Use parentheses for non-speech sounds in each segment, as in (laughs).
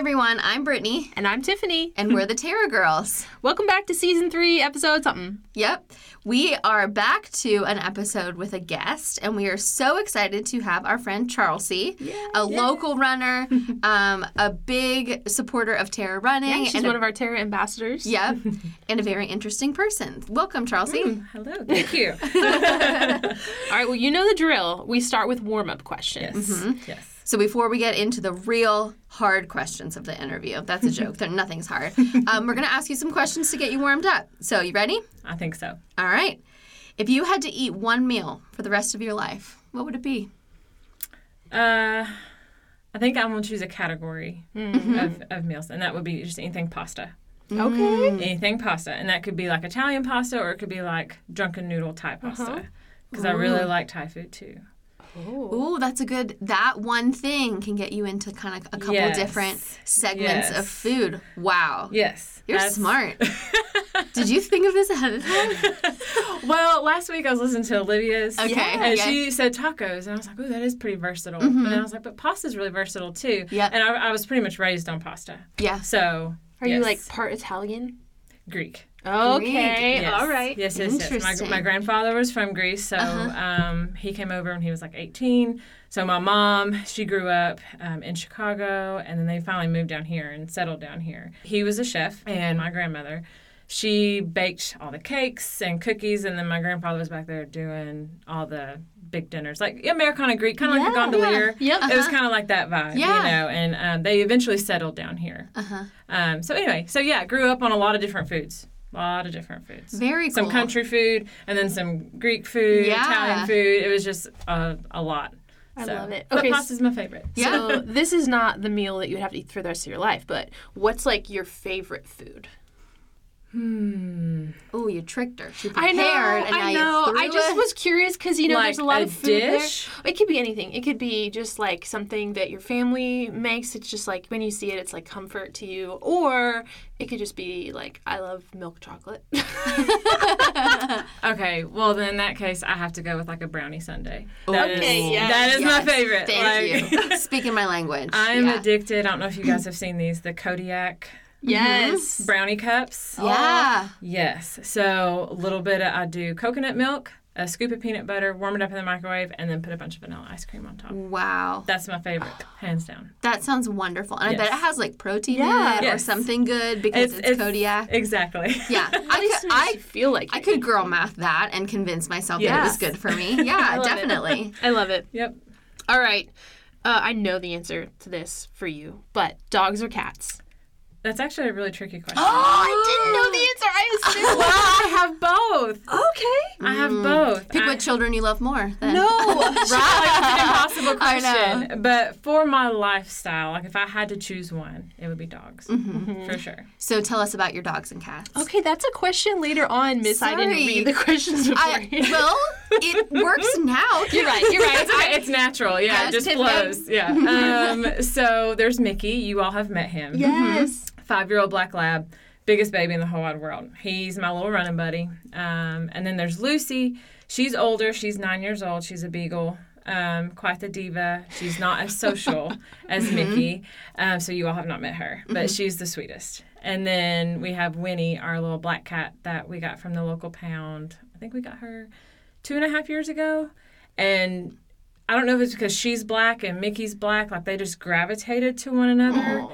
everyone. I'm Brittany, And I'm Tiffany. and we're the Terra Girls. (laughs) Welcome back to season three, episode something. Yep. We are back to an episode with a guest, and we are so excited to have our friend Charlcie, a local runner, (laughs) um, a big supporter of Terror running, She's and one a, of our Terra ambassadors. yep, (laughs) and a very interesting person. Welcome, Charlcie. Hello, thank you. All right, well, you know the drill. We start with warm up questions. yes. Yes. So before we get into the real hard questions of the interview, that's a joke. There, nothing's hard. (laughs) Um, we're gonna ask you some questions to get you warmed up. So you ready? I think so. All right. If you had to eat one meal for the rest of your life, what would it be? Uh, I think I'm gonna choose a category Mm-hmm. of, of meals, and that would be just anything pasta. Okay. Anything pasta, and that could be like Italian pasta, or it could be like drunken noodle Thai Uh-huh. pasta. Because I really like Thai food too. Ooh, that's a good. That one thing can get you into kind of a couple Yes. different segments of food. Wow, Yes, you're that's- smart. (laughs) Did you think of this ahead of time? (laughs) Well, last week I was listening to Olivia's. Okay, And okay. she said tacos, and I was like, "Oh, that is pretty versatile." And then I was like, "But pasta's really versatile too." Mm-hmm. Yeah. And I, I was pretty much raised on pasta, Yeah. so Are you like part Italian? Greek? Okay. Yes. All right. Yes, yes, yes. My, my grandfather was from Greece, so um, he came over when he was like 18. So my mom, she grew up um, in Chicago, and then they finally moved down here and settled down here. He was a chef, and my grandmother, she baked all the cakes and cookies, and then my grandfather was back there doing all the big dinners, like Americana Greek, kind of like the Yeah, gondolier. Yep. It was kind of like that vibe, Yeah. you know. And um, they eventually settled down here. Uh-huh. Um, so anyway, so yeah, grew up on a lot of different foods. A lot of different foods. Very Some cool. country food, and then some Greek food, Yeah. Italian food. It was just a, a lot. I So- love it. But Okay, pasta's my favorite. Yeah. So (laughs) this is not the meal that you would have to eat for the rest of your life, but what's like your favorite food? Hmm. Oh, you tricked her. She I prepared, know. and now I know. I just it. was curious because you know Like there's a lot a of food dish? there. It could be anything. It could be just like something that your family makes. It's just like when you see it, it's like comfort to you. Or it could just be like I love milk chocolate. (laughs) Okay, well then in that case, I have to go with like a brownie sundae. That is- Okay, yes, that is Yes, my favorite. Thank Like, you. (laughs) Speaking my language. I'm yeah. addicted. I don't know if you guys have seen these, the Kodiak yes. brownie cups. Yeah. Yes. So a little bit of I do coconut milk, a scoop of peanut butter, warm it up in the microwave, and then put a bunch of vanilla ice cream on top. Wow. That's my favorite, hands down. That sounds wonderful. And I bet it has like protein Yeah. in it or something good because it's, Kodiak. Exactly. yeah. (laughs) I could, I, feel like I could eating. girl math that and convince myself that it was good for me. (laughs) Yeah, love it. definitely. I love it. Yep. All right. Uh, I know the answer to this for you, but dogs or cats? That's actually a really tricky question. Oh, (gasps) I didn't know the answer. I (laughs) assumed. well, I have both. okay. I have both. Pick I, what children you love more. Then. No. (laughs) right? Like, it's an impossible I know. question. But for my lifestyle, like if I had to choose one, it would be dogs. Mm-hmm. For sure. So tell us about your dogs and cats. Okay, that's a question later on, Miss. I didn't Sorry. read the questions before. I, well, it (laughs) works now. you're right. You're right. It's, it's natural. Yeah, it just flows. Yeah. Um, so there's Mickey. You all have met him. yes. Five year old black lab, biggest baby in the whole wide world. He's my little running buddy. Um, and then there's Lucy. She's older. She's nine years old. She's a beagle. Um, quite the diva. She's not as social (laughs) as Mickey. Um, so you all have not met her, but she's the sweetest. And then we have Winnie, our little black cat that we got from the local pound. I think we got her two and a half years ago. And I don't know if it's because she's black and Mickey's black, like they just gravitated to one another.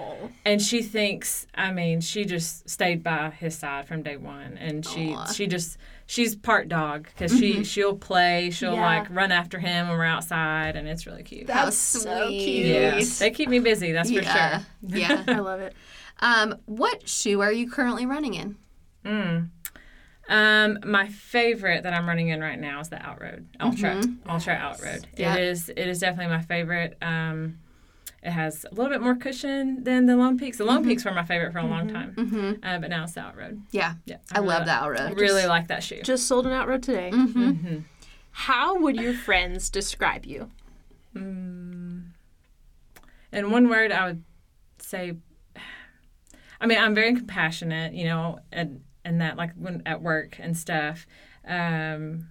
And she thinks, I mean, she just stayed by his side from day one, and she Aw. she just she's part dog because she she'll play, she'll Yeah. like run after him when we're outside, and it's really cute. How That's so sweet. cute. yeah, they keep me busy, that's for sure. Yeah. (laughs) I love it. Um, what shoe are you currently running in? Mm. Um, my favorite that I'm running in right now is the Outroad Altra Altra Outroad. Yeah. It is it is definitely my favorite. Um, it has a little bit more cushion than the Lone Peaks. The Lone Peaks were my favorite for a long time, Mm-hmm. uh, but now it's the Outroad. Yeah. Yeah, I really love that Outroad. I really like that shoe. Just sold an outroad today. Mm-hmm. Mhm. How would your friends describe you? Mm. In one word, I would say, (sighs) I mean, I'm very compassionate, you know, and and that like when at work and stuff. Um,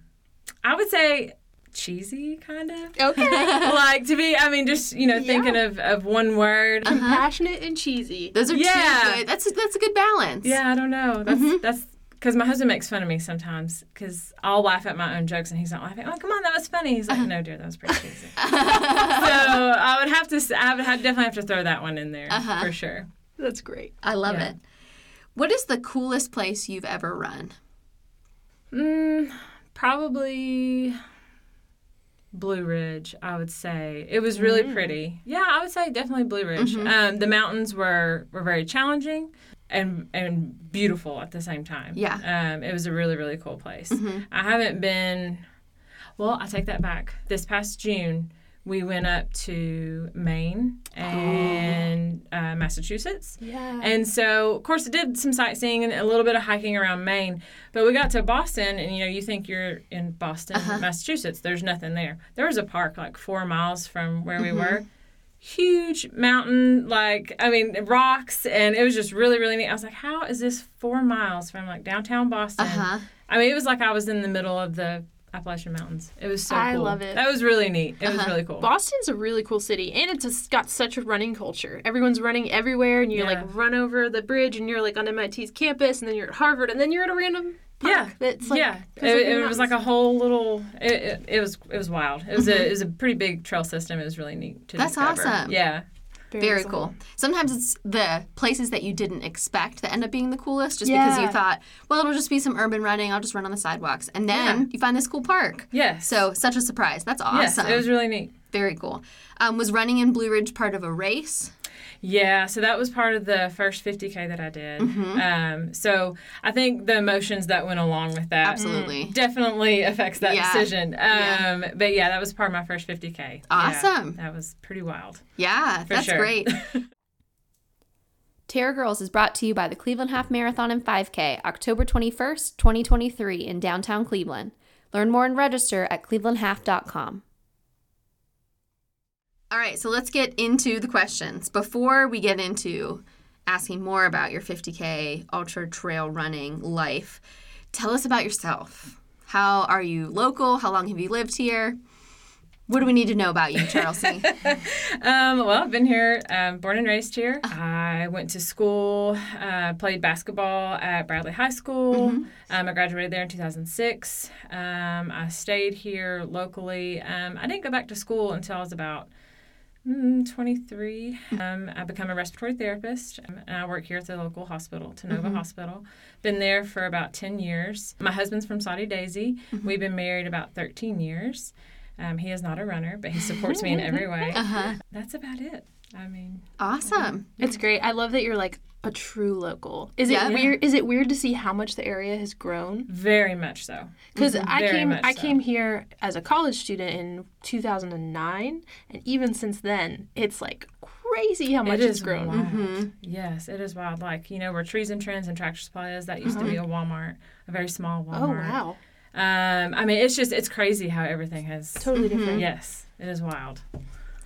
I would say cheesy, kind of. Okay. (laughs) like to be, I mean, just you know, Yeah. thinking of, of one word. Compassionate and cheesy. Those are Yeah. two good. That's that's a good balance. Yeah, I don't know. That's Mhm. that's because my husband makes fun of me sometimes because I'll laugh at my own jokes and he's not laughing. Oh, come on, that was funny. He's like, no, dear, that was pretty cheesy. (laughs) so I would have to, s- I would have, definitely have to throw that one in there Uh-huh. for sure. That's great. I love Yeah. it. What is the coolest place you've ever run? Mm, probably Blue Ridge, I would say. It was really pretty. Yeah, I would say definitely Blue Ridge. Um, the mountains were, were very challenging and and beautiful at the same time. Yeah. Um, it was a really, really cool place. I haven't been, well, I take that back. This past June, we went up to Maine and uh, Massachusetts. Yeah. And so, of course, I did some sightseeing and a little bit of hiking around Maine. But we got to Boston, and you know, you think you're in Boston, Massachusetts. There's nothing there. There was a park like four miles from where we were. Huge mountain, like, I mean, rocks, and it was just really, really neat. I was like, how is this four miles from like downtown Boston? Uh-huh. I mean, it was like I was in the middle of the Appalachian Mountains. It was so I cool. love it. That was really neat. It was Uh-huh. really cool. Boston's a really cool city, and it's just got such a running culture. Everyone's running everywhere, and you Yeah. like run over the bridge, and you're like on MIT's campus, and then you're at Harvard, and then you're at a random park. Yeah. that's like, yeah, feels it, like it was like a whole little. It, it, it was it was wild. It was a it was a pretty big trail system. It was really neat to That's discover. awesome. Yeah, Very exciting. cool. Sometimes it's the places that you didn't expect that end up being the coolest just because you thought, well, it'll just be some urban running. I'll just run on the sidewalks. And then Yeah. you find this cool park. yes. So, such a surprise. That's awesome. yes, it was really neat. Very cool. Um, was running in Blue Ridge part of a race? Yeah, so that was part of the first 50k that I did. Mm-hmm. Um, so I think the emotions that went along with that Absolutely. definitely affects that Yeah. decision. Um, Yeah. But yeah, that was part of my first 50k. Yeah, Awesome. that was pretty wild. Yeah, For that's sure. great. (laughs) Terra Girls is brought to you by the Cleveland Half Marathon and 5K, October 21st, 2023, in downtown Cleveland. Learn more and register at clevelandhalf.com. All right, so let's get into the questions. Before we get into asking more about your 50K ultra trail running life, tell us about yourself. How are you local? How long have you lived here? What do we need to know about you, Charlcie? (laughs) Um, well, I've been here, um, born and raised here. I went to school, uh, played basketball at Bradley High School. Um, I graduated there in 2006. Um, I stayed here locally. Um, I didn't go back to school until I was about 23. Um, I become a respiratory therapist, um, and I work here at the local hospital, Tennova Hospital. Been there for about 10 years. My husband's from Soddy-Daisy. We've been married about 13 years. Um, he is not a runner, but he supports me in (laughs) every way. uh-huh. That's about it. I mean, Awesome. It's great. I love that you're like a true local. Is Yeah. it weird? Is it weird to see how much the area has grown? very much so. Because mm-hmm. I came, I so. came here as a college student in 2009, and even since then, it's like crazy how much it it's is grown. wild. Mm-hmm. Yes, it is wild. Like you know, where Trees and Trends and Tractor Supply is, that used to be uh-huh. a Walmart, a very small oh, Walmart. Oh wow, Um, I mean, it's just it's crazy how everything has. totally different. Yes, it is wild.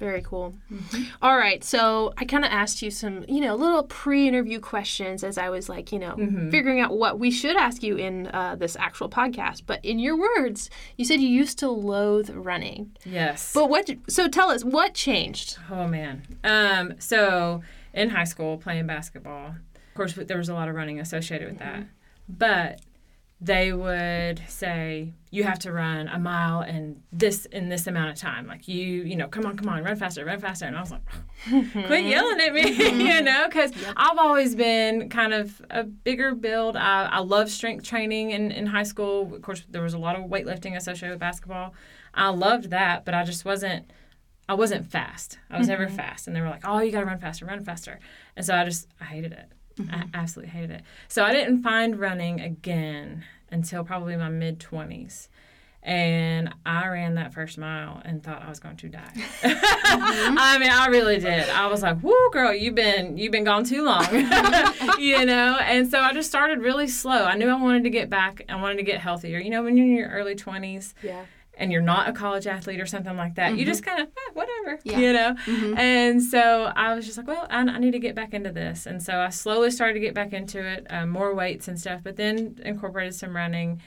Very cool. Mm-hmm. All right, so I kind of asked you some, you know, little pre-interview questions as I was like, you know, Mm-hmm. figuring out what we should ask you in uh, this actual podcast. But in your words, you said you used to loathe running. Yes. But what? So tell us what changed. Oh man. Um, so in high school, playing basketball, of course, there was a lot of running associated with that. But they would say you have to run a mile in this in this amount of time. Like you, you know, come on, come on, run faster, run faster. And I was like, (laughs) quit yelling at me, (laughs) mm-hmm. you know, because I've always been kind of a bigger build. I, I love strength training in, in high school. Of course, there was a lot of weightlifting associated with basketball. I loved that, but I just wasn't. I wasn't fast. I was never mm-hmm. fast. And they were like, oh, you got to run faster, run faster. And so I just, I hated it. Mm-hmm. I absolutely hated it. So I didn't find running again until probably my mid 20s. And I ran that first mile and thought I was going to die. (laughs) Mm-hmm. I mean, I really did. I was like, "Whoa, girl, you've been you've been gone too long," (laughs) (laughs) you know. And so I just started really slow. I knew I wanted to get back. I wanted to get healthier. You know, when you're in your early twenties, Yeah. And you're not a college athlete or something like that, you just kind of eh, whatever, Yeah. you know. And so I was just like, well, I, I need to get back into this, and so I slowly started to get back into it, uh, more weights and stuff, but then incorporated some running,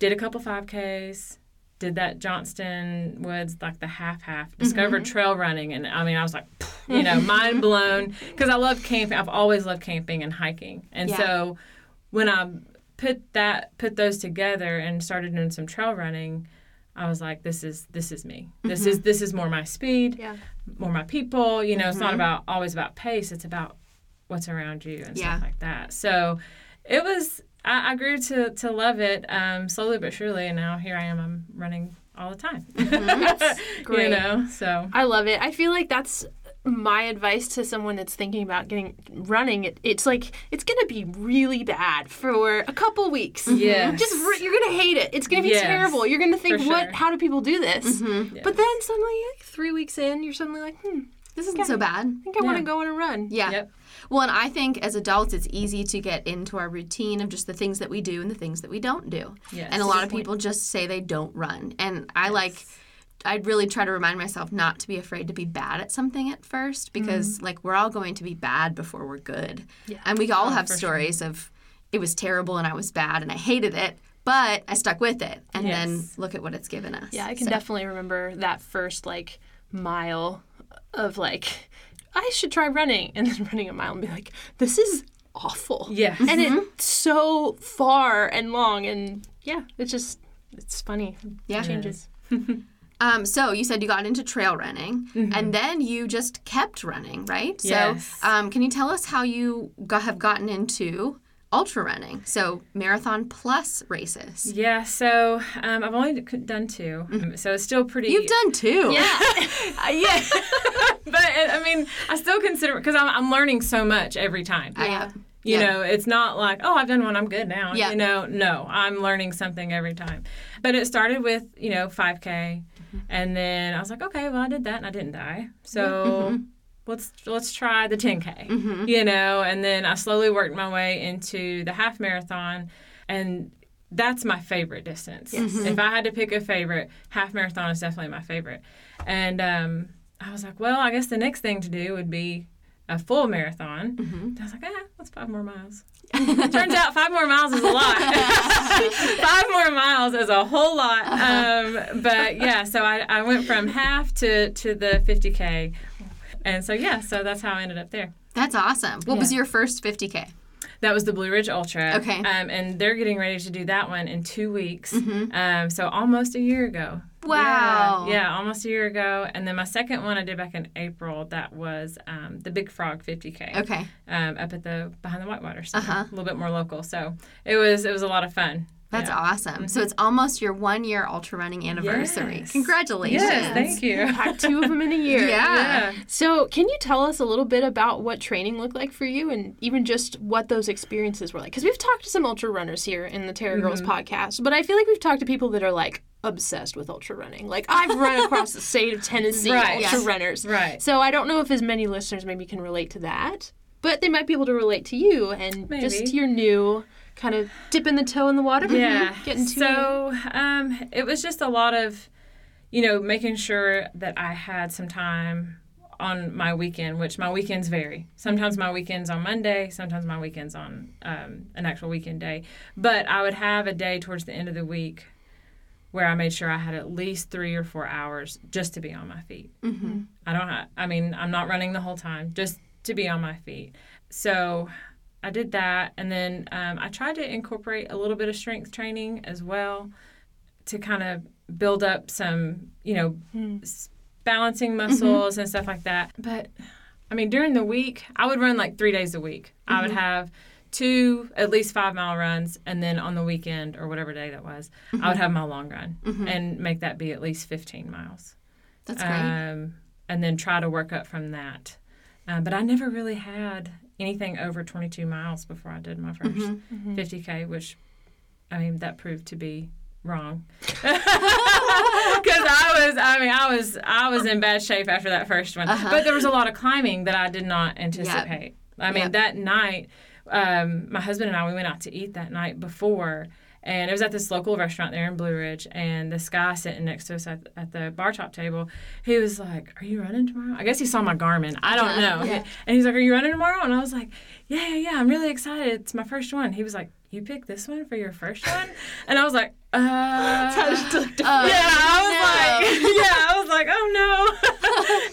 did a couple five ks, did that Johnston Woods like the half half. Discovered trail running, and I mean, I was like, you know, (laughs) mind blown because I love camping. I've always loved camping and hiking, and Yeah. so when I put that put those together and started doing some trail running. I was like, this is this is me. This mm-hmm. is this is more my speed, Yeah. more my people. You know, it's not mm-hmm. about always about pace. It's about what's around you and Yeah. stuff like that. So it was. I, I grew to to love it um, slowly but surely, and now here I am. I'm running all the time. Mm-hmm. (laughs) great. You know, so I love it. I feel like that's my advice to someone that's thinking about getting running. It, it's like it's gonna be really bad for a couple weeks. Yes. just r- you're gonna hate it. It's gonna be Yes, terrible. You're gonna think, for what? How do people do this? Mm-hmm. But then suddenly, like three weeks in, you're suddenly like, hmm, This isn't so bad. I think I want to go on a run. Yeah. Yep. Well, and I think as adults, it's easy to get into our routine of just the things that we do and the things that we don't do. Yes. And a lot of people just say they don't run. And I like, I'd really try to remind myself not to be afraid to be bad at something at first because, mm. like, we're all going to be bad before we're good. Yeah. And we all oh, have for sure. stories of it was terrible and I was bad and I hated it, but I stuck with it. And then look at what it's given us. Yeah, I can So- definitely remember that first like mile of like, I should try running, (laughs) and then running a mile and be like, this is awful. Yeah. and it's mm-hmm. so far and long, and yeah, it's just it's funny. Yeah. It changes. (laughs) Um, so you said you got into trail running, and then you just kept running, right? Yes. So um, can you tell us how you got, have gotten into ultra running? So marathon plus races. Yeah, so um, I've only done 2 so it's still pretty. You've done two. Yeah, (laughs) Uh, yeah, (laughs) but uh, I mean, I still consider because I'm, I'm learning so much every time. Yeah. You Yeah. know, it's not like, oh, I've done one, I'm good now. Yeah. You know, no, I'm learning something every time. But it started with, you know, 5K. And then I was like, okay, well, I did that and I didn't die. So mm-hmm. let's let's try the 10K, mm-hmm. you know, and then I slowly worked my way into the half marathon. And that's my favorite distance. Mm-hmm. If I had to pick a favorite, half marathon is definitely my favorite. And um, I was like, well, I guess the next thing to do would be a full marathon. I was like, ah, that's five more miles. (laughs) Turns out five more miles is a lot. (laughs) five more miles is a whole lot. Um, but yeah, so I, I went from half to, to the 50K. And so, yeah, so that's how I ended up there. That's awesome. What was your first 50K? That was the Blue Ridge Ultra. Okay. Um, and they're getting ready to do that one in two weeks. Um, so almost a year ago. Wow. Yeah, yeah, almost a year ago. And then my second one I did back in April. That was um, the Big Frog 50K. Okay. Um, up at the behind the Whitewater Center, Uh-huh. a little bit more local. So it was it was a lot of fun. That's yeah. awesome. So it's almost your one year ultra running anniversary. Yes. Congratulations. Yes, thank you. Pack two of them in a (laughs) year. Yeah. Yeah. So, can you tell us a little bit about what training looked like for you and even just what those experiences were like? Because we've talked to some ultra runners here in the Terra Girls Mm-hmm. podcast, but I feel like we've talked to people that are like obsessed with ultra running. Like, I've run across the state of (laughs) Tennessee Right. ultra Yes. runners. Right. So, I don't know if as many listeners maybe can relate to that, but they might be able to relate to you and Maybe. just your new kind of dipping the toe in the water. Yeah. (laughs) Getting to so um, it was just a lot of, you know, making sure that I had some time on my weekend, which my weekends vary. Sometimes my weekends on Monday, sometimes my weekends on um, an actual weekend day. But I would have a day towards the end of the week where I made sure I had at least three or four hours just to be on my feet. Mm-hmm. I don't. Ha- I mean, I'm not running the whole time, just to be on my feet. So I did that, and then um, I tried to incorporate a little bit of strength training as well to kind of build up some, you know, hmm. s- balancing mm-hmm. muscles and stuff like that. But I mean, during the week, I would run like three days a week. I would mm-hmm. have two at least five mile runs, and then on the weekend or whatever day that was, I would mm-hmm. have my long run and make that be at least 15 miles That's great. um, and then try to work up from that. Um, but I never really had anything over 22 miles before I did my 1st 50k, which I mean that proved to be wrong (laughs) (laughs) because I was I mean I was I was in bad shape after that first one. But there was a lot of climbing that I did not anticipate. I mean Yep. that night, um, my husband and I we went out to eat that night before. And it was at this local restaurant there in Blue Ridge, and this guy sitting next to us at, at the bar top table, he was like, "Are you running tomorrow?" I guess he saw my Garmin. I don't know. Yeah. (laughs) And he's like, "Are you running tomorrow?" And I was like, "Yeah, yeah, yeah. I'm really excited. It's my first one." He was like, "You picked this one for your first one?" (laughs) And I was like, "Uh." Uh, (laughs) yeah, I was no. like, yeah, I was like, oh no.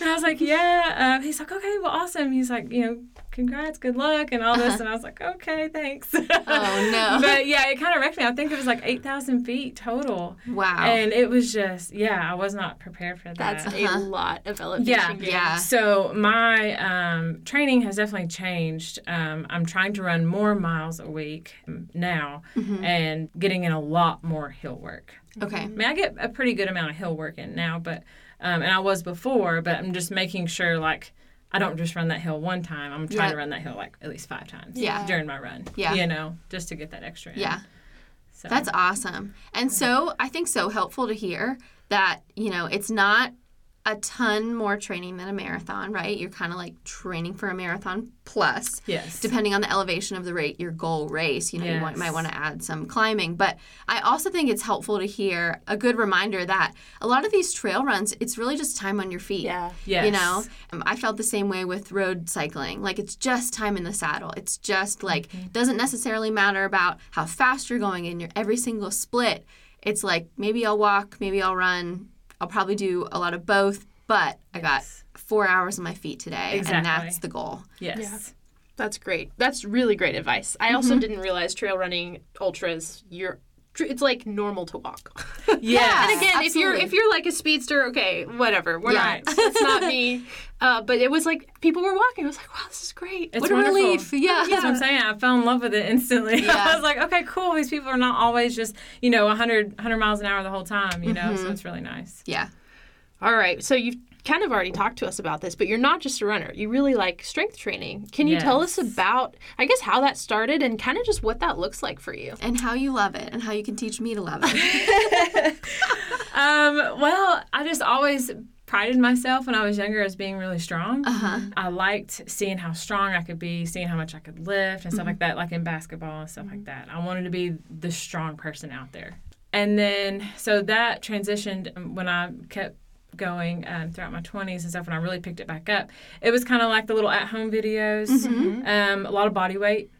And I was like, yeah. Uh, he's like, okay, well, awesome. He's like, you know, congrats, good luck, and all this. And I was like, okay, thanks. Oh, no. (laughs) but yeah, it kind of wrecked me. I think it was like eight thousand feet total, Wow. and it was just, yeah, I was not prepared for that. That's Uh-huh. a lot of elevation Yeah. Yeah. So my um, training has definitely changed. Um, I'm trying to run more miles a week now, Mm-hmm. and getting in a lot more hill work. okay. I mean, I get a pretty good amount of hill work in now, but um, and I was before, but I'm just making sure like I don't just run that hill one time. I'm trying Yeah. to run that hill like at least five times Yeah. during my run. Yeah. you know, just to get that extra. In. Yeah. so. That's awesome. And so I think so helpful to hear that, you know, it's not a ton more training than a marathon, right? You're kind of like training for a marathon plus. yes, Depending on the elevation of the rate, your goal race, you know, you want, might want to add some climbing. But I also think it's helpful to hear a good reminder that a lot of these trail runs, it's really just time on your feet. Yeah. yes. You know, um, I felt the same way with road cycling. Like it's just time in the saddle. It's just like Mm-hmm. doesn't necessarily matter about how fast you're going in your every single split. It's like maybe I'll walk, maybe I'll run. I'll probably do a lot of both, but I got four hours on my feet today, and that's the goal. yes, That's great. That's really great advice. I also Mm-hmm. didn't realize trail running ultras, you're tr- it's like normal to walk. (laughs) yeah. and again, if you're if you're like a speedster, okay, whatever. We're Yeah. not. That's not me. (laughs) Uh, but it was like people were walking. I was like, wow, this is great. It's what a wonderful. relief! Yeah, That's what I'm saying. I fell in love with it instantly. (laughs) Yeah. I was like, okay, cool. These people are not always just, you know, 100, 100 miles an hour the whole time, you know, Mm-hmm. so it's really nice. yeah. All right. So you've kind of already talked to us about this, but you're not just a runner. You really like strength training. Can you tell us about, I guess, how that started and kind of just what that looks like for you? And how you love it, and how you can teach me to love it. (laughs) Um, well, I just always prided myself when I was younger as being really strong. Uh-huh. I liked seeing how strong I could be, seeing how much I could lift and stuff Mm-hmm. like that, like in basketball and stuff like that. I wanted to be the strong person out there. And then, so that transitioned um, when I kept going um, throughout my 20s and stuff, when I really picked it back up. It was kind of like the little at home videos, Mm-hmm. um, a lot of body weight.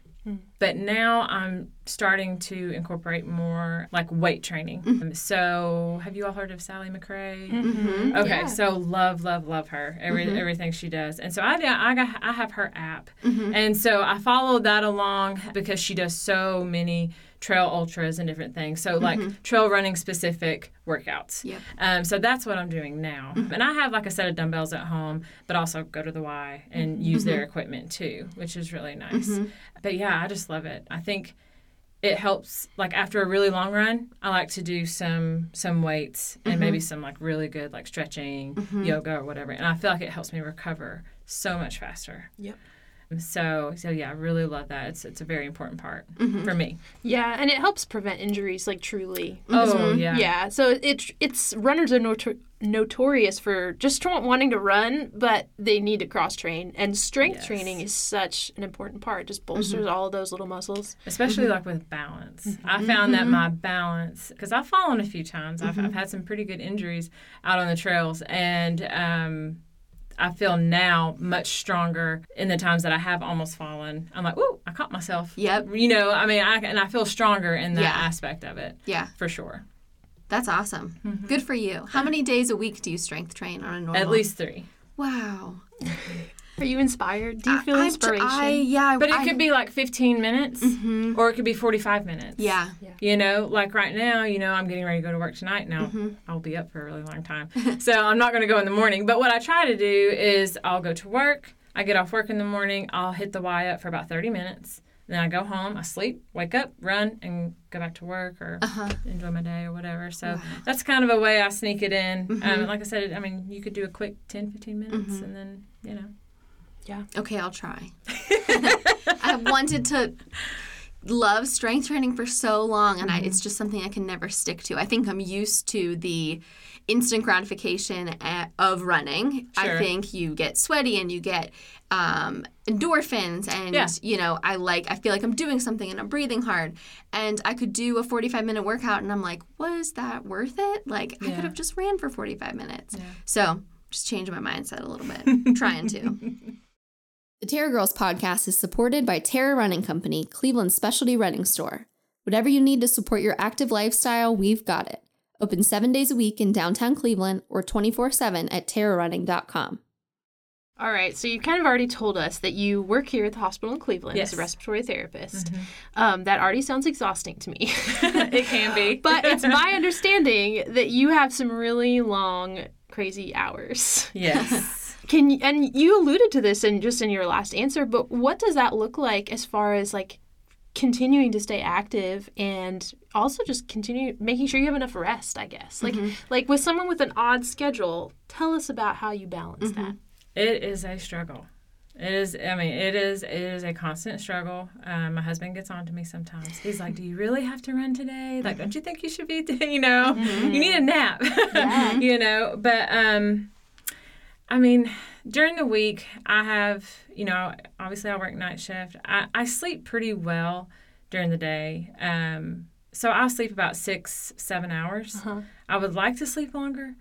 But now I'm starting to incorporate more like weight training. Um, So, have you all heard of Sally McRae? Mm-hmm. Okay, Yeah. so love, love, love her. Every everything she does, and so I I got I have her app, Mm-hmm. and so I followed that along because she does so many trail ultras and different things. So like mm-hmm. trail running specific workouts. Yep. Um, so that's what I'm doing now, mm-hmm. and I have like a set of dumbbells at home, but also go to the Y and use their mm-hmm. equipment too, which is really nice. But yeah, I just love it. I think it helps like after a really long run i like to do some some weights and maybe some like really good like stretching yoga or whatever and i feel like it helps me recover so much faster Yep. So so yeah i really love that. It's it's a very important part mm-hmm. for me. Yeah, and it helps prevent injuries, like truly. oh yeah. Yeah, so it it's runners are notor- notorious for just wanting to run, but they need to cross train, and strength Yes. training is such an important part. It just mm-hmm. bolsters all of those little muscles. especially mm-hmm. like with balance. I found that my balance because i've fallen a few times. I've, I've had some pretty good injuries out on the trails and um I feel now much stronger in the times that I have almost fallen. I'm like, ooh, I caught myself. Yep. You know, I mean, I, and I feel stronger in that Yeah. aspect of it Yeah, for sure. that's awesome. Mm-hmm. Good for you. How many days a week do you strength train on a normal? At least three. Wow. (laughs) Are you inspired? Do you feel I- inspiration? I, yeah, But it I- could be like 15 minutes or it could be 45 minutes. Yeah. You know, like right now, you know, I'm getting ready to go to work tonight. Now, Mm-hmm. I'll be up for a really long time. (laughs) so I'm not going to go in the morning. But what I try to do is I'll go to work. I get off work in the morning. I'll hit the Y up for about 30 minutes. Then I go home, I sleep, wake up, run, and go back to work or Uh-huh. enjoy my day or whatever. So that's kind of a way I sneak it in. Mm-hmm. Um, like I said, I mean, you could do a quick 10, 15 minutes and then, you know. Okay, I'll try. (laughs) (laughs) I have wanted to love strength training for so long, and I, it's just something I can never stick to. I think I'm used to the instant gratification a- of running. Sure. I think you get sweaty and you get um, endorphins, and Yeah. you know, I like. I feel like I'm doing something and I'm breathing hard, and I could do a 45 minute workout, and I'm like, was that worth it? Like, I could have just ran for 45 minutes. So. Just changing my mindset a little bit. (laughs) Trying to. The Terra Girls podcast is supported by Terra Running Company, Cleveland's specialty running store. Whatever you need to support your active lifestyle, we've got it. Open seven days a week in downtown Cleveland or 24 7 at terrarunning.com. All right, so you've kind of already told us that you work here at the hospital in Cleveland as a respiratory therapist. Um, that already sounds exhausting to me. (laughs) it can be. (laughs) but it's (laughs) my understanding that you have some really long, crazy hours. yes. (laughs) Can you, and you alluded to this in just in your last answer, but what does that look like as far as like continuing to stay active and also just continue making sure you have enough rest, I guess. Like mm-hmm. like with someone with an odd schedule, tell us about how you balance mm-hmm. that. It is a struggle. It is. I mean, it is. It is a constant struggle. Um, my husband gets on to me sometimes. He's like, "Do you really have to run today? Like, don't you think you should be? (laughs) You know, you need a nap. (laughs) you know." But um, I mean, during the week, I have. You know, obviously, I work night shift. I, I sleep pretty well during the day. Um, so I'll sleep about six, seven hours. I would like to sleep longer,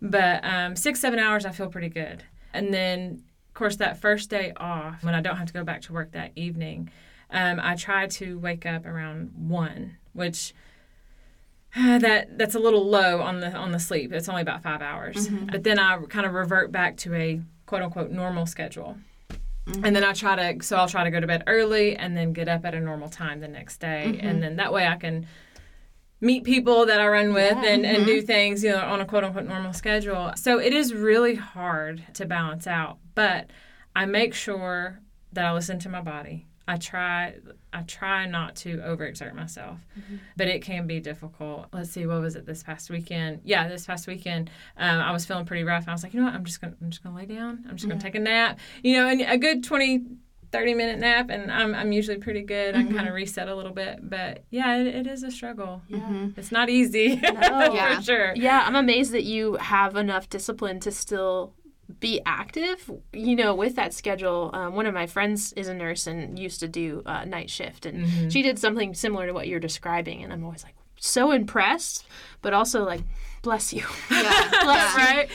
but um, six, seven hours, I feel pretty good. And then, of course, that first day off, when I don't have to go back to work that evening, um, I try to wake up around one, which (sighs) that that's a little low on the on the sleep. It's only about five hours. Mm-hmm. But then I kind of revert back to a quote unquote normal schedule. Mm-hmm. And then I try to, so I'll try to go to bed early and then get up at a normal time the next day. Mm-hmm. And then that way I can meet people that I run with and, and do things, you know, on a quote unquote normal schedule. So it is really hard to balance out, but I make sure that I listen to my body. I try I try not to overexert myself, but it can be difficult. Let's see, what was it this past weekend? Yeah, this past weekend, um, I was feeling pretty rough. And I was like, you know what? I'm just gonna I'm just gonna lay down. I'm just gonna take a nap. You know, and a good 20, 30 minute nap, and I'm I'm usually pretty good. I can kind of reset a little bit, but yeah, it, it is a struggle. Yeah. It's not easy (laughs) Yeah. for sure. Yeah, I'm amazed that you have enough discipline to still be active, you know, with that schedule. Um, one of my friends is a nurse and used to do uh, night shift, and she did something similar to what you're describing. And I'm always like so impressed, but also like, bless you. Yeah. (laughs) bless you. Right?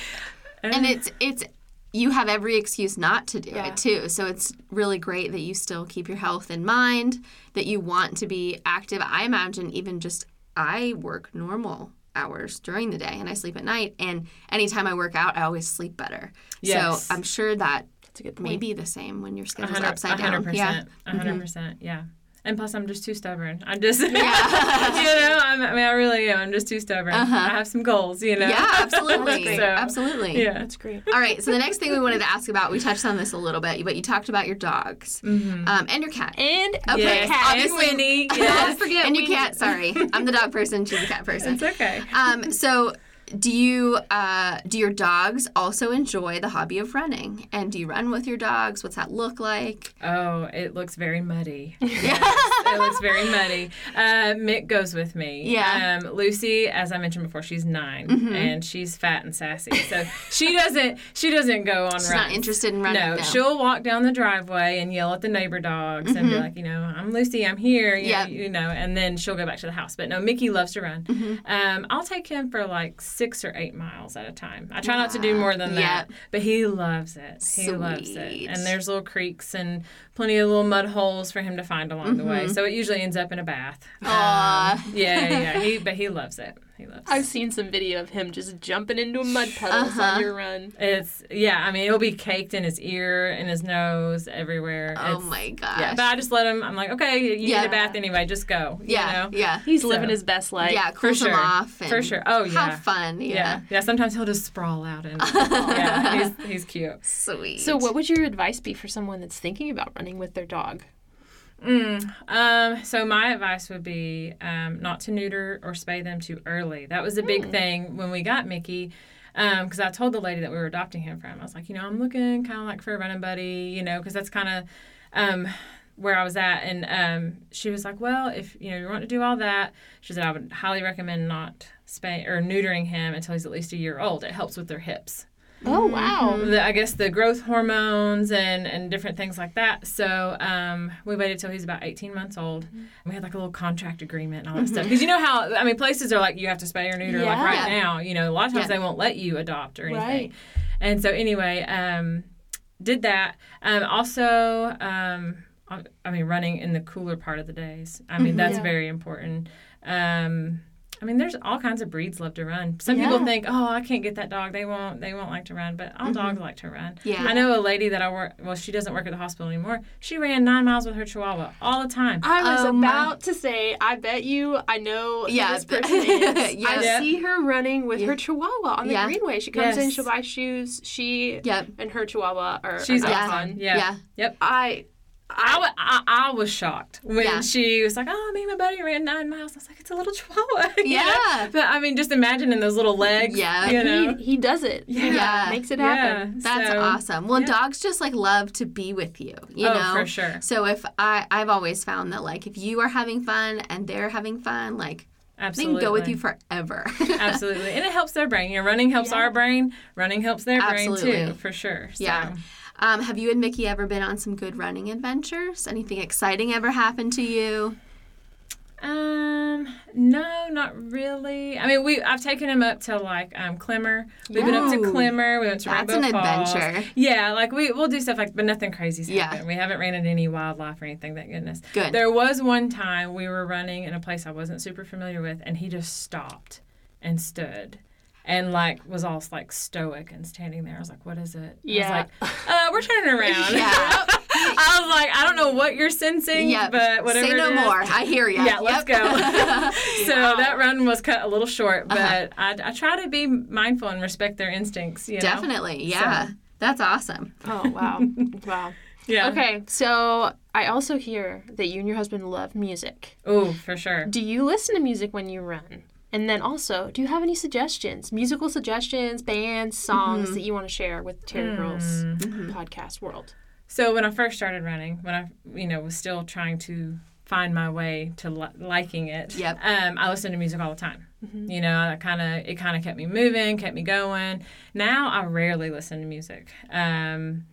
and it's it's you have every excuse not to do Yeah. it too so it's really great that you still keep your health in mind that you want to be active i imagine even just i work normal hours during the day and i sleep at night and anytime i work out i always sleep better Yes. so i'm sure that That's a good point. may be the same when your schedule's upside a hundred down yeah percent. A hundred mm-hmm. percent. Yeah. And plus, I'm just too stubborn. I'm just, (laughs) you know, I'm, I mean, I really am. I'm just too stubborn. I have some goals, you know. yeah (laughs) absolutely So, (laughs) absolutely Yeah. That's great. all right so the next thing we wanted to ask about we touched on this a little bit but you talked about your dogs um, and your cat And Okay, Yes, and obviously- Winnie. Don't Yes. forget and your cat. Sorry, I'm the dog person. She's the cat person. It's okay. Um, so do you uh, do your dogs also enjoy the hobby of running? And do you run with your dogs? What's that look like? Oh, it looks very muddy. (laughs) Yes, it looks very muddy. Uh, Mick goes with me. Yeah. Um, Lucy, as I mentioned before, she's 9 and she's fat and sassy. So she doesn't she doesn't go on She's runs. not interested in running. No, she'll walk down the driveway and yell at the neighbor dogs and be like, you know, I'm Lucy, I'm here, you, Yeah. know, you know, and then she'll go back to the house. But no, Mickey loves to run. Mm-hmm. Um, I'll take him for like six or eight miles at a time. I try not to do more than that, Yeah. but he loves it. He loves it. And there's little creeks and plenty of little mud holes for him to find along the Mm-hmm. way. So it usually ends up in a bath. Aw. Um, yeah, yeah, yeah. He, but he loves it. He. I've seen some video of him just jumping into a mud puddles Uh-huh. on your run. It's yeah. I mean, it'll be caked in his ear, in his nose, everywhere. Oh It's- my gosh. Yeah, but I just let him. I'm like, okay, you Yeah. need a bath anyway. Just go. You yeah, know? yeah, He's So- living his best life. yeah. Cools sure. him off. And For sure. Oh, yeah. Have fun. Yeah. yeah, yeah. Sometimes he'll just sprawl out and (laughs) yeah, he's he's cute. Sweet. So, what would your advice be for someone that's thinking about running with their dog? Mm, um, so my advice would be um, not to neuter or spay them too early. That was a big thing when we got Mickey. Because I told the lady that we were adopting him from, I was like, you know, I'm looking kind of like for a running buddy, you know, because that's kind of um, where I was at. And um, she was like, well, if you know you want to do all that, she said I would highly recommend not spay or neutering him until he's at least a year old. It helps with their hips Oh, wow. the, I guess the growth hormones and, and different things like that. So um, we waited till he's about 18 months old. Mm-hmm. We had like a little contract agreement and all that stuff. Because you know how, I mean, places are like, you have to spay or neuter like right now. You know, a lot of times Yeah. they won't let you adopt or anything. Right. And so anyway, um, did that. Um, also, um, I mean, running in the cooler part of the days. I mean, that's Yeah. very important. Um, I mean, there's all kinds of breeds love to run. Some people think, "Oh, I can't get that dog. They won't. They won't like to run." But all mm-hmm. dogs like to run. Yeah. I know a lady that I work. Well, she doesn't work at the hospital anymore. She ran nine miles with her Chihuahua all the time. I was Oh, my- about to say, I bet you I know Yeah, this (laughs) person is. yeah. I Yeah. see her running with her Chihuahua on the Yeah. greenway. She comes in, she'll buy shoes. She Yep. and her Chihuahua are, She's are Yeah. Yeah. Yeah. Yep. I I, wa- I, I was shocked when Yeah. she was like, "Oh, me and my buddy ran nine miles." I was like, "It's a little chihuahua." (laughs) you know? Yeah. But I mean, just imagining those little legs. Yeah. You know. he, he does it. Yeah. makes it Yeah. happen. That's So, awesome. Well, yeah. dogs just like love to be with you, you oh, know. for sure. So if I I've always found that like if you are having fun and they're having fun, like Absolutely. they can go with you forever. (laughs) Absolutely. And it helps their brain. You know, running helps our brain. Running helps their brain too, for sure. So. Yeah. Um, have you and Mickey ever been on some good running adventures? Anything exciting ever happened to you? Um, no, not really. I mean, we I've taken him up to like um Climmer. We've been up to Ooh. Climmer. We went to That's Rainbow an Falls. adventure. Yeah, like we we'll do stuff like, but nothing crazy's Yeah. happened. We haven't ran into any wildlife or anything. Thank goodness. Good. There was one time we were running in a place I wasn't super familiar with, and he just stopped and stood. And like was all like stoic and standing there. I was like, "What is it?" Yeah. I was like, (laughs) "Uh, we're turning around." Yeah. (laughs) I was like, "I don't know what you're sensing, Yep. but whatever." Say no it is." more. I hear you. Yeah, let's go. (laughs) so that run was cut a little short, but Uh-huh. I, I try to be mindful and respect their instincts. You know? Definitely. Yeah. So- That's awesome. Oh wow, wow. Yeah. Okay, so I also hear that you and your husband love music. Oh, for sure. Do you listen to music when you run? And then also, do you have any suggestions, musical suggestions, bands, songs that you want to share with Terra Girls podcast world? So when I first started running, when I you know was still trying to find my way to li- liking it, Yep. um, I listened to music all the time. You know, I kind of it kind of kept me moving, kept me going. Now I rarely listen to music. Um,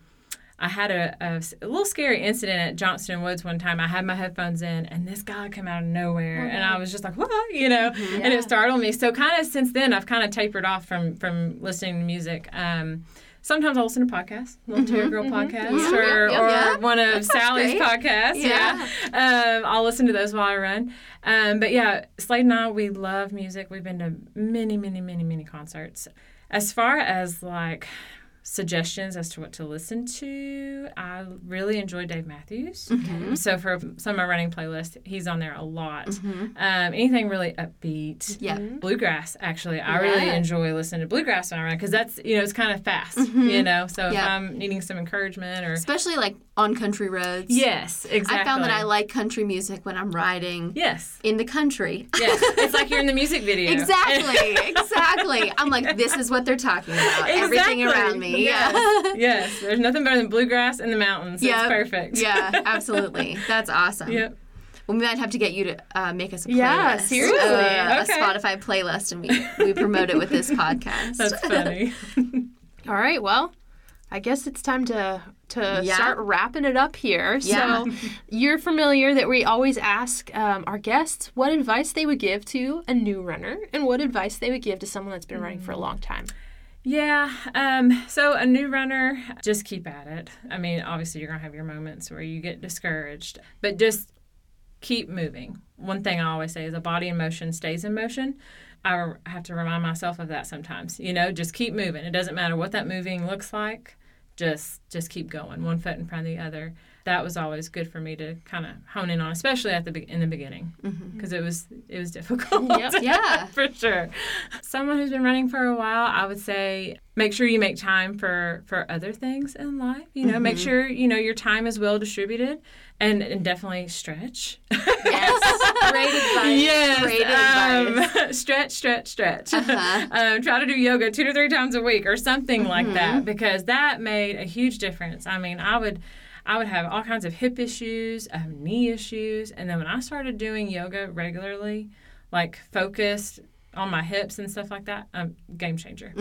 I had a a little scary incident at Johnston Woods one time. I had my headphones in, and this guy came out of nowhere, and I was just like, "What?" You know, and it startled me. So, kind of since then, I've kind of tapered off from from listening to music. Um, sometimes I'll listen to podcasts, little Terra Girl podcast, Yeah, or, yeah, or yeah. one of Sally's great. podcasts. Yeah. Yeah, um, I'll listen to those while I run. Um, but yeah, Slade and I, we love music. We've been to many, many, many, many concerts. As far as like suggestions as to what to listen to, I really enjoy Dave Matthews. Mm-hmm. So for some of my running playlists, he's on there a lot. Mm-hmm. Um, anything really upbeat. Yeah. Mm-hmm. Bluegrass, actually, I really enjoy listening to bluegrass when I run because that's you know it's kind of fast, you know. So if I'm needing some encouragement or Especially like on country roads. yes, exactly. I found that I like country music when I'm riding yes, in the country. yes. it's like you're in the (laughs) music video. Exactly, (laughs) exactly. I'm like, this is what they're talking about. Everything around me. (laughs) Yes. Yeah. yes, there's nothing better than bluegrass in the mountains. Yep. It's perfect. yeah, (laughs) absolutely. That's awesome. Yep. Well, we might have to get you to uh, make us a playlist. Yeah, seriously. Uh, Okay. A Spotify playlist, and we, (laughs) we promote it with this podcast. That's funny. All right, well, I guess it's time to to Yeah. start wrapping it up here. Yeah. So you're familiar that we always ask um, our guests what advice they would give to a new runner and what advice they would give to someone that's been running for a long time. Yeah. Um, so a new runner, just keep at it. I mean, obviously you're gonna have your moments where you get discouraged, but just keep moving. One thing I always say is a body in motion stays in motion. I have to remind myself of that sometimes. You know, just keep moving. It doesn't matter what that moving looks like. Just just keep going, one foot in front of the other. That was always good for me to kind of hone in on, especially at the be- in the beginning, because it was it was (laughs) difficult. Yep. Yeah. (laughs) for sure. Someone who's been running for a while, I would say make sure you make time for for other things in life. You know, make sure you know your time is well distributed, and, and definitely stretch. Yes. (laughs) Great advice. yes, Great advice. um, stretch, stretch, stretch. Uh-huh. um, try to do yoga two to three times a week or something like Mm-hmm. that because that made a huge difference. I mean, I would. I would have all kinds of hip issues, um, knee issues, and then when I started doing yoga regularly, like focused on my hips and stuff like that, um, game changer,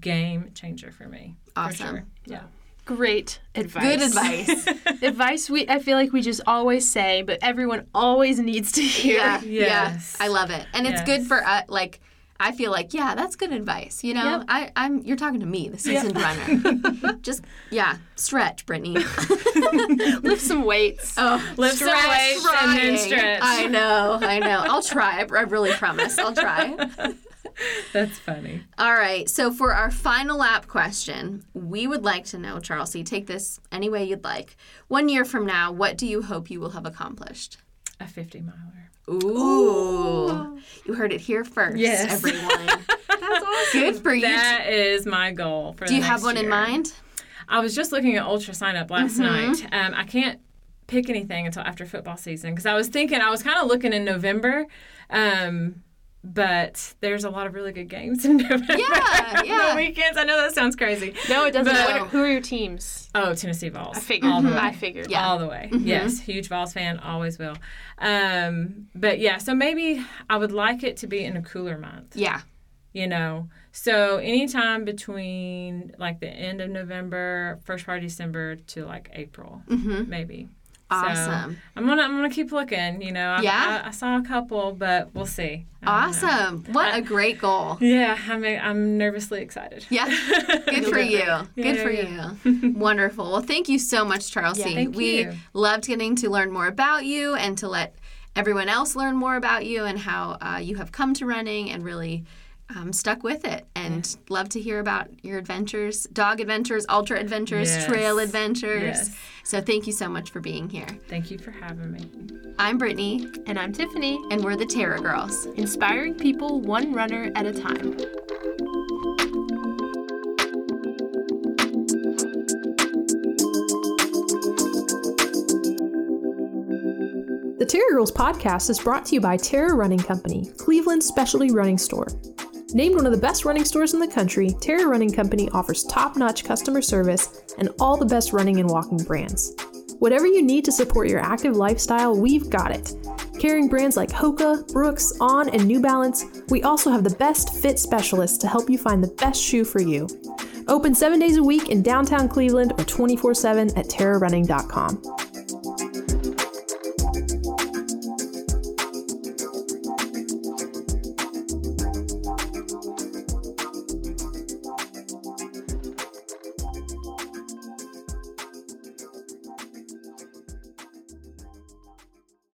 game changer for me. For Mm-hmm. Awesome. sure. Yeah. Great advice. Good advice. (laughs) advice we I feel like we just always say, but everyone always needs to hear. Yeah. Yes. Yeah. I love it. And it's Yes. good for uh, like I feel like, yeah, that's good advice. You know, Yep. I, I'm you're talking to me, the seasoned runner. (laughs) Just yeah, stretch, Brittany. (laughs) Lift some weights. Oh, Lift some weights and then stretch. I know, I know. I'll try. I I really promise. I'll try. (laughs) That's funny. All right. So for our final lap question, we would like to know, Charlcie, you take this any way you'd like. One year from now, what do you hope you will have accomplished? A 50 miler. Ooh. You heard it here first, Yes. everyone. (laughs) That's awesome. Good for you. That is my goal for do the you have next one in mind? I was just looking at UltraSignup last Mm-hmm. night. Um, I can't pick anything until after football season because I was thinking I was kind of looking in November, um, but there's a lot of really good games (laughs) in November. Yeah, (laughs) yeah. the weekends. I know that sounds crazy. No, it doesn't. But- What who are your teams? Oh, Tennessee Vols. I figured. All the way. I figured. Yeah. All the way. Mm-hmm. Yes. Huge Vols fan. Always will. Um, but yeah, so maybe I would like it to be in a cooler month. Yeah. you know so anytime between like the end of november first part of december to like april maybe So, Awesome. i'm gonna i'm gonna keep looking you know I, Yeah? I, I saw a couple but we'll see I don't know. Awesome. What a great goal. yeah i'm i'm nervously excited Yeah. (laughs) Good for you. Good Yeah, for yeah, you. (laughs) Wonderful. Well, thank you so much, Charlcie. Yeah, thank we you. loved getting to learn more about you and to let everyone else learn more about you and how uh, you have come to running and really um, stuck with it. And love to hear about your adventures, dog adventures, ultra adventures, Yes. trail adventures. Yes. So thank you so much for being here. thank you for having me I'm Brittany, And I'm Tiffany, and we're the Terra Girls. inspiring people one runner at a time. The Terra Girls podcast is brought to you by Terra Running Company, Cleveland's specialty running store. Named one of the best running stores in the country, Terra Running Company offers top notch customer service and all the best running and walking brands. Whatever you need to support your active lifestyle, we've got it. Carrying brands like Hoka, Brooks, On, and New Balance, we also have the best fit specialists to help you find the best shoe for you. Open seven days a week in downtown Cleveland or 24 7 at terrarunning.com.